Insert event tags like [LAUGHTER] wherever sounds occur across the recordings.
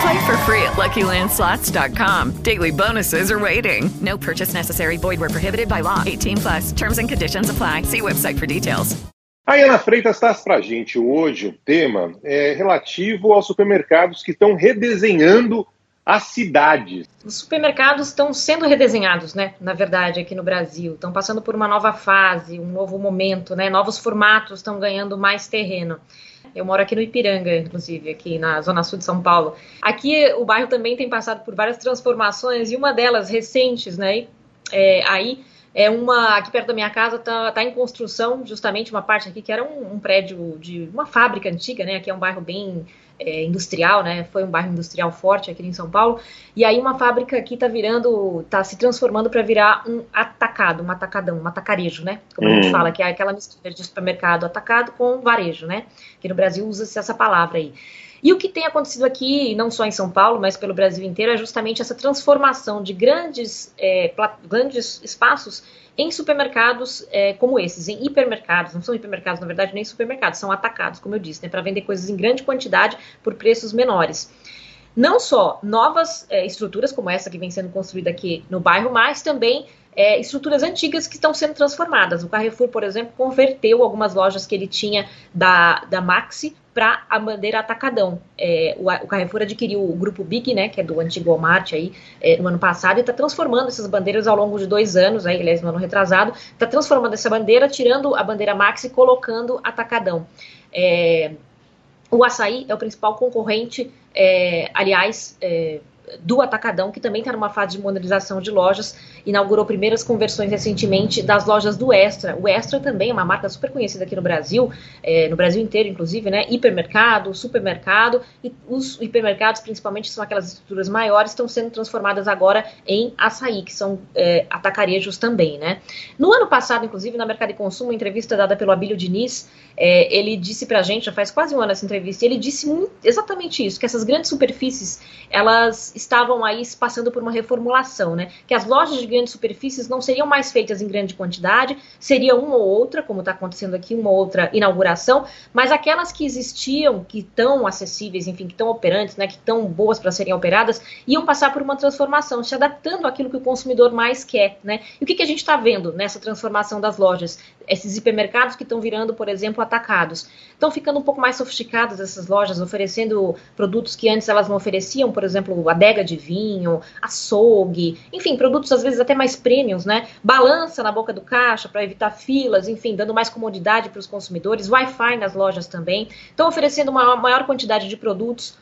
Play for free at LuckyLandSlots.com. Daily bonuses are waiting. No purchase necessary. Void where prohibited by law. 18 plus. Terms and conditions apply. See website for details. A Ana Freitas traz para a gente hoje o tema é, relativo aos supermercados que estão redesenhando as cidades. Os supermercados estão sendo redesenhados, né? Na verdade, aqui no Brasil. Estão passando por uma nova fase, um novo momento, né? Novos formatos estão ganhando mais terreno. Eu moro aqui no Ipiranga, inclusive, aqui na zona sul de São Paulo. Aqui o bairro também tem passado por várias transformações e uma delas recentes, né? É, aí é uma aqui perto da minha casa está tá em construção justamente uma parte aqui que era um, um, prédio de uma fábrica antiga, né? Aqui é um bairro bem é, industrial, né? Foi um bairro industrial forte aqui em São Paulo. E aí uma fábrica aqui está virando, está se transformando para virar um atacado, um atacadão, um atacarejo, né? Como a gente hum. fala, que é aquela mistura de supermercado atacado com varejo, né? Que no Brasil usa-se essa palavra aí. E o que tem acontecido aqui, não só em São Paulo, mas pelo Brasil inteiro, é justamente essa transformação de grandes, é, grandes espaços em supermercados é, como esses, em hipermercados, não são hipermercados, na verdade, nem supermercados, são atacados, como eu disse, né, para vender coisas em grande quantidade por preços menores. Não só novas é, estruturas como essa que vem sendo construída aqui no bairro, mas também é, estruturas antigas que estão sendo transformadas. O Carrefour, por exemplo, converteu algumas lojas que ele tinha da, da Maxi para a bandeira Atacadão. É, o, o, Carrefour adquiriu o grupo Big, né, que é do antigo Walmart aí, é, no ano passado, e está transformando essas bandeiras ao longo de dois anos, aí, aliás, no ano retrasado, está transformando essa bandeira, tirando a bandeira Maxi e colocando Atacadão. É, o açaí é o principal concorrente, é, aliás, é, do Atacadão, que também está numa fase de modernização de lojas, inaugurou primeiras conversões recentemente das lojas do Extra. O Extra também é uma marca super conhecida aqui no Brasil, é, no Brasil inteiro, inclusive, né? Hipermercado, supermercado, e os hipermercados, principalmente, são aquelas estruturas maiores, estão sendo transformadas agora em açaí, que são é, atacarejos também, né? No ano passado, inclusive, na Mercado de Consumo, uma entrevista dada pelo Abílio Diniz, é, ele disse pra gente, já faz quase um ano essa entrevista, e ele disse exatamente isso, que essas grandes superfícies, elas estavam aí passando por uma reformulação, né? Que as lojas de grandes superfícies não seriam mais feitas em grande quantidade, seria uma ou outra, como está acontecendo aqui, uma ou outra inauguração, mas aquelas que existiam, que estão acessíveis, enfim, que estão operantes, né? Que estão boas para serem operadas, iam passar por uma transformação, se adaptando àquilo que o consumidor mais quer, né? E o que, que a gente está vendo nessa transformação das lojas? Esses hipermercados que estão virando, por exemplo, atacados. Estão ficando um pouco mais sofisticadas essas lojas, oferecendo produtos que antes elas não ofereciam, por exemplo, adega de vinho, açougue, enfim, produtos às vezes até mais premiums, né? Balança na boca do caixa para evitar filas, enfim, dando mais comodidade para os consumidores, Wi-Fi nas lojas também. Estão oferecendo uma maior quantidade de produtos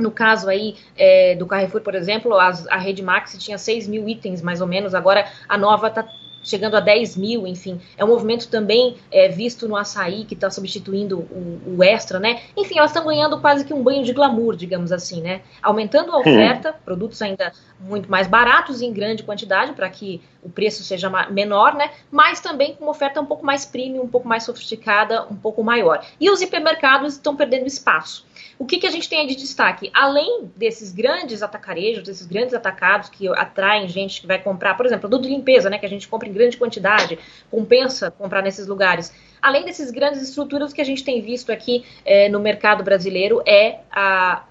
no caso aí é, do Carrefour, por exemplo, a, a rede Max tinha 6 mil itens mais ou menos, agora a nova está chegando a 10 mil, enfim. É um movimento também é, visto no açaí, que está substituindo o, o, extra, né? Enfim, elas estão ganhando quase que um banho de glamour, digamos assim, né? Aumentando a oferta, produtos ainda muito mais baratos em grande quantidade, para que o preço seja menor, né? Mas também com uma oferta um pouco mais premium, um pouco mais sofisticada, um pouco maior. E os hipermercados estão perdendo espaço. O que, que a gente tem aí de destaque? Além desses grandes atacarejos, desses grandes atacados que atraem gente que vai comprar, por exemplo, produto de limpeza, né? Que a gente compra em grande quantidade, compensa comprar nesses lugares. Além desses grandes estruturas que a gente tem visto aqui é, no mercado brasileiro é a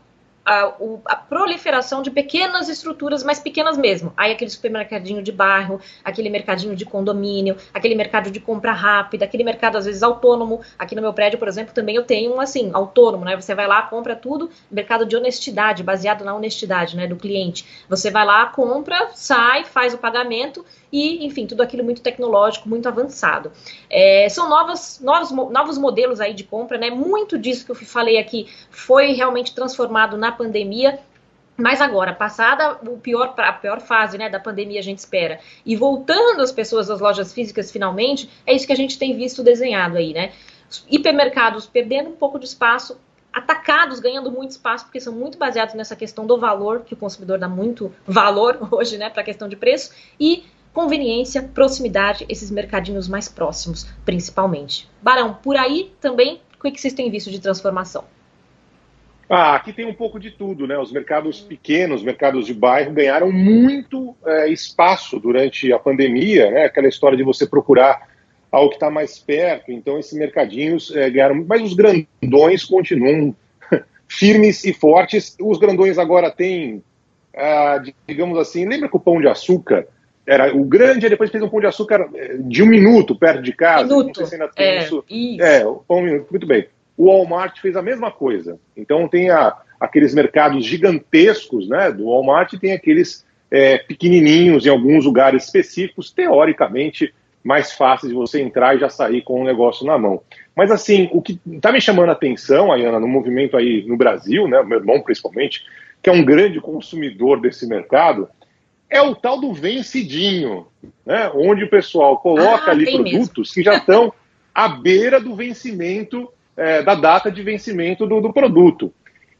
a, a, proliferação de pequenas estruturas, mais pequenas mesmo. Aí aquele supermercadinho de bairro, aquele mercadinho de condomínio, aquele mercado de compra rápida, aquele mercado às vezes autônomo. Aqui no meu prédio, por exemplo, também eu tenho um assim, autônomo, né? Você vai lá, compra tudo, mercado de honestidade, baseado na honestidade, né, do cliente. Você vai lá, compra, sai, faz o pagamento e, enfim, tudo aquilo muito tecnológico, muito avançado. É, são novas, novos, novos modelos aí de compra, né? Muito disso que eu falei aqui foi realmente transformado na pandemia. Mas agora, passada o pior, a pior fase né, da pandemia, a gente espera, e voltando as pessoas às lojas físicas finalmente, é isso que a gente tem visto desenhado aí, né? Hipermercados perdendo um pouco de espaço, atacados ganhando muito espaço, porque são muito baseados nessa questão do valor, que o consumidor dá muito valor [LAUGHS] hoje né, para a questão de preço, e conveniência, proximidade, esses mercadinhos mais próximos, principalmente. Barão, por aí também, o que vocês têm visto de transformação? Ah, aqui tem um pouco de tudo, né? Os mercados pequenos, mercados de bairro, ganharam muito é, espaço durante a pandemia, né? Aquela história de você procurar algo que está mais perto. Então, esses mercadinhos é, ganharam, mas os grandões continuam [LAUGHS] firmes e fortes. Os grandões agora têm, ah, digamos assim, lembra que o pão de açúcar era o grande, e depois fez um pão de açúcar eh, de um minuto perto de casa. Minuto. Se é, isso. isso. É, o pão minuto. Muito bem. O Walmart fez a mesma coisa. Então tem a, aqueles mercados gigantescos, né? Do Walmart tem aqueles é, pequenininhos em alguns lugares específicos, teoricamente mais fáceis de você entrar e já sair com o um negócio na mão. Mas assim, o que está me chamando a atenção, Ayana, no movimento aí no Brasil, né, meu irmão principalmente, que é um grande consumidor desse mercado, é o tal do vencidinho, né? onde o pessoal coloca ah, ali produtos mesmo. que já estão à beira do vencimento, é, da data de vencimento do, do produto.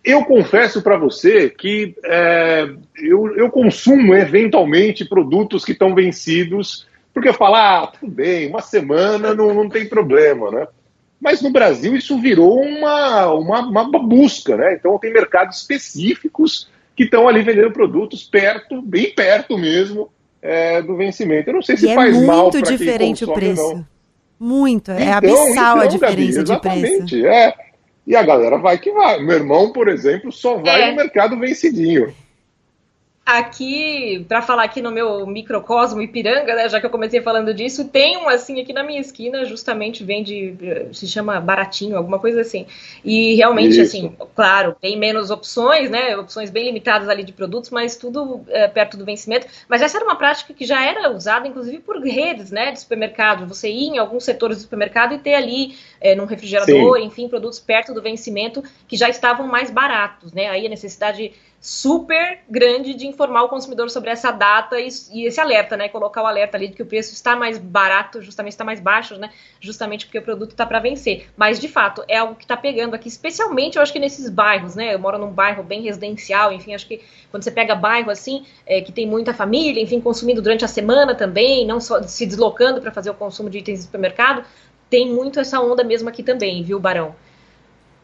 Eu confesso para você que é, eu, eu, consumo eventualmente produtos que estão vencidos, porque eu falo, ah, tudo bem, uma semana não, não tem problema, né? Mas no Brasil isso virou uma, uma, uma busca, né? Então tem mercados específicos que estão ali vendendo produtos perto, bem perto mesmo, é, do vencimento. Eu não sei se e é faz é mal para diferente o preço. Muito, é então, abissal então, a diferença Gabi, exatamente, de preço. É. E a galera vai que vai. Meu irmão, por exemplo, só vai é. no mercado vencidinho aqui, para falar aqui no meu microcosmo Ipiranga, né, já que eu comecei falando disso, tem um assim aqui na minha esquina, justamente vende, se chama baratinho, alguma coisa assim. E realmente, Isso. assim, claro, tem menos opções, né, opções bem limitadas ali de produtos, mas tudo é, perto do vencimento. Mas essa era uma prática que já era usada, inclusive, por redes, né, de supermercado. Você ir em alguns setores do supermercado e ter ali, é, num refrigerador, Sim. enfim, produtos perto do vencimento que já estavam mais baratos, né. Aí a necessidade super grande de informar o consumidor sobre essa data e, e, esse alerta, né? Colocar o alerta ali de que o preço está mais barato, justamente está mais baixo, né? Justamente porque o produto está para vencer. Mas de fato é algo que está pegando aqui, especialmente eu acho que nesses bairros, né? Eu moro num bairro bem residencial, enfim, acho que quando você pega bairro assim, é, que tem muita família, enfim, consumindo durante a semana também, não só se deslocando para fazer o consumo de itens de supermercado, tem muito essa onda mesmo aqui também, viu, Barão?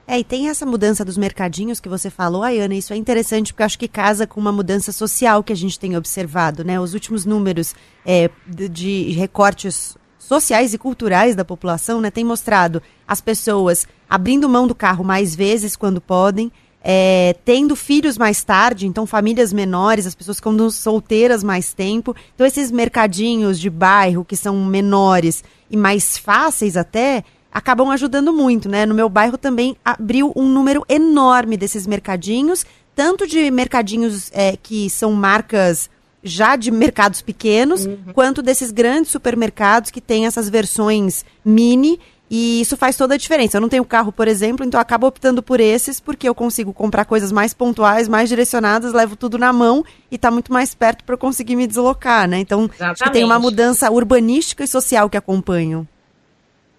É, e tem essa mudança dos mercadinhos que você falou, Ayana, isso é interessante porque acho que casa com uma mudança social que a gente tem observado, né? Os últimos números é, de, recortes sociais e culturais da população, né, tem mostrado as pessoas abrindo mão do carro mais vezes quando podem, é, tendo filhos mais tarde, então famílias menores, as pessoas ficando solteiras mais tempo. Então esses mercadinhos de bairro que são menores e mais fáceis até, acabam ajudando muito, né? No meu bairro também abriu um número enorme desses mercadinhos, tanto de mercadinhos é, que são marcas já de mercados pequenos, uhum. quanto desses grandes supermercados que têm essas versões mini. E isso faz toda a diferença. Eu não tenho carro, por exemplo, então eu acabo optando por esses, porque eu consigo comprar coisas mais pontuais, mais direcionadas, levo tudo na mão e está muito mais perto para eu conseguir me deslocar, né? Então, acho que tem uma mudança urbanística e social que acompanham.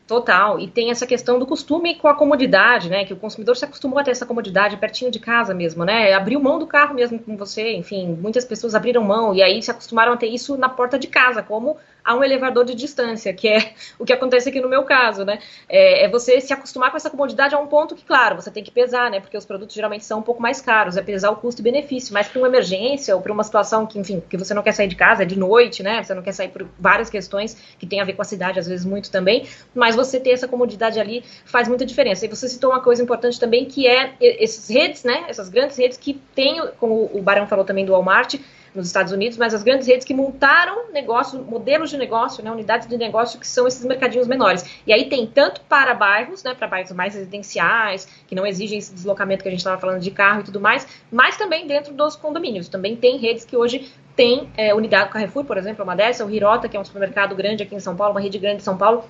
Total. E tem essa questão do costume com a comodidade, né? Que o consumidor se acostumou a ter essa comodidade pertinho de casa mesmo, né? Abriu mão do carro mesmo com você, enfim, muitas pessoas abriram mão e aí se acostumaram a ter isso na porta de casa, como a um elevador de distância, que é [LAUGHS] o que acontece aqui no meu caso, né? É, é, você se acostumar com essa comodidade a um ponto que, claro, você tem que pesar, né? Porque os produtos geralmente são um pouco mais caros, é pesar o custo e benefício, mas para uma emergência ou para uma situação que, enfim, que você não quer sair de casa, é de noite, né? Você não quer sair por várias questões que tem a ver com a cidade, às vezes muito também, mas você ter essa comodidade ali faz muita diferença. E você citou uma coisa importante também, que é essas redes, né? Essas grandes redes que têm, como o Barão falou também do Walmart, nos Estados Unidos, mas as grandes redes que montaram negócios, modelos de negócio, né, unidades de negócio que são esses mercadinhos menores. E aí tem tanto para bairros, né, para bairros mais residenciais, que não exigem esse deslocamento que a gente estava falando de carro e tudo mais, mas também dentro dos condomínios. Também tem redes que hoje tem é, unidade Carrefour, por exemplo, uma dessa, o Hirota, que é um supermercado grande aqui em São Paulo, uma rede grande de São Paulo,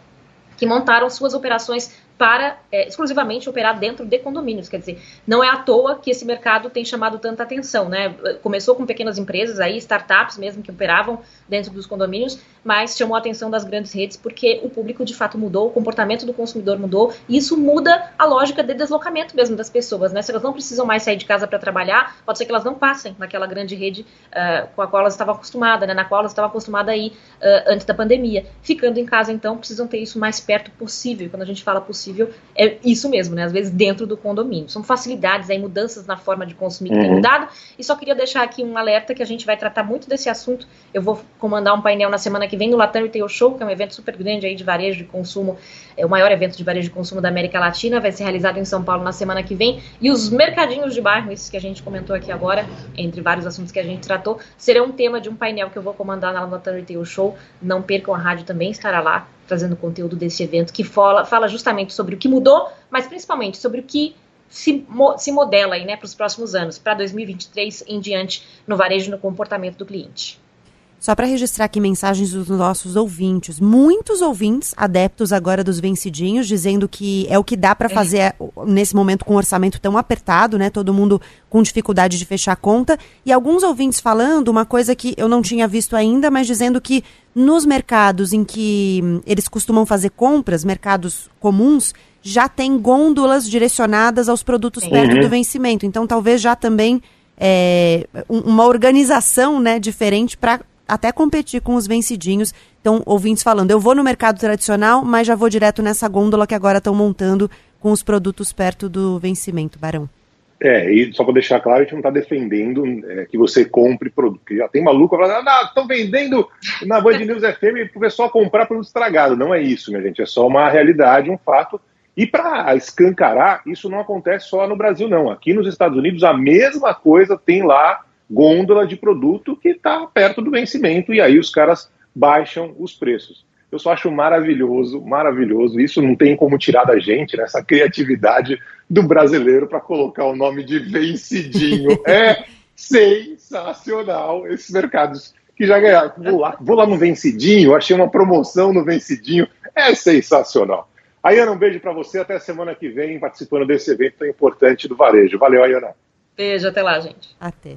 que montaram suas operações para é, exclusivamente operar dentro de condomínios. Quer dizer, não é à toa que esse mercado tem chamado tanta atenção, né? Começou com pequenas empresas aí, startups mesmo que operavam dentro dos condomínios, mas chamou a atenção das grandes redes porque o público de fato mudou, o comportamento do consumidor mudou, e isso muda a lógica de deslocamento mesmo das pessoas, né? Se elas não precisam mais sair de casa para trabalhar, pode ser que elas não passem naquela grande rede uh, com a qual elas estavam acostumadas, né? Na qual elas estavam acostumadas aí uh, antes da pandemia. Ficando em casa, então, precisam ter isso mais perto possível. Quando a gente fala possível possível, é isso mesmo, né? Às vezes dentro do condomínio. São facilidades aí, mudanças na forma de consumir que uhum. tem mudado. E só queria deixar aqui um alerta que a gente vai tratar muito desse assunto. Eu vou comandar um painel na semana que vem no Latam Retail Show, que é um evento super grande aí de varejo de consumo, é o maior evento de varejo de consumo da América Latina, vai ser realizado em São Paulo na semana que vem. E os mercadinhos de bairro, esses que a gente comentou aqui agora, entre vários assuntos que a gente tratou, serão um tema de um painel que eu vou comandar na Latam Retail Show. Não percam a rádio também estará lá trazendo conteúdo desse evento que fala, fala justamente sobre o que mudou, mas principalmente sobre o que se, se modela né, para os próximos anos, para 2023 em diante, no varejo e no comportamento do cliente. Só para registrar aqui mensagens dos nossos ouvintes. Muitos ouvintes adeptos agora dos vencidinhos, dizendo que é o que dá para fazer é. nesse momento com um orçamento tão apertado, né? Todo mundo com dificuldade de fechar a conta. E alguns ouvintes falando uma coisa que eu não tinha visto ainda, mas dizendo que nos mercados em que hum, eles costumam fazer compras, mercados comuns, já tem gôndolas direcionadas aos produtos uhum. perto do vencimento. Então, talvez já também é, uma organização né, diferente para até competir com os vencidinhos. Então, ouvintes falando, eu vou no mercado tradicional, mas já vou direto nessa gôndola que agora estão montando com os produtos perto do vencimento, Barão. É, e só para deixar claro, a gente não está defendendo é, que você compre produto, que já tem maluco falando, ah, estão vendendo na Band News FM [LAUGHS] para o pessoal comprar produto estragado. Não é isso, minha gente, é só uma realidade, um fato. E para escancarar, isso não acontece só no Brasil, não. Aqui nos Estados Unidos, a mesma coisa tem lá gôndola de produto que está perto do vencimento e aí os caras baixam os preços. Eu só acho maravilhoso, maravilhoso. Isso não tem como tirar da gente, né, essa criatividade do brasileiro para colocar o nome de vencidinho. [LAUGHS] É sensacional esses mercados que já ganharam. Vou lá, vou lá no vencidinho, achei uma promoção no vencidinho. É sensacional. Ayana, um beijo para você. Até a semana que vem participando desse evento tão importante do varejo. Valeu, Ayana. Beijo, até lá, gente. Até.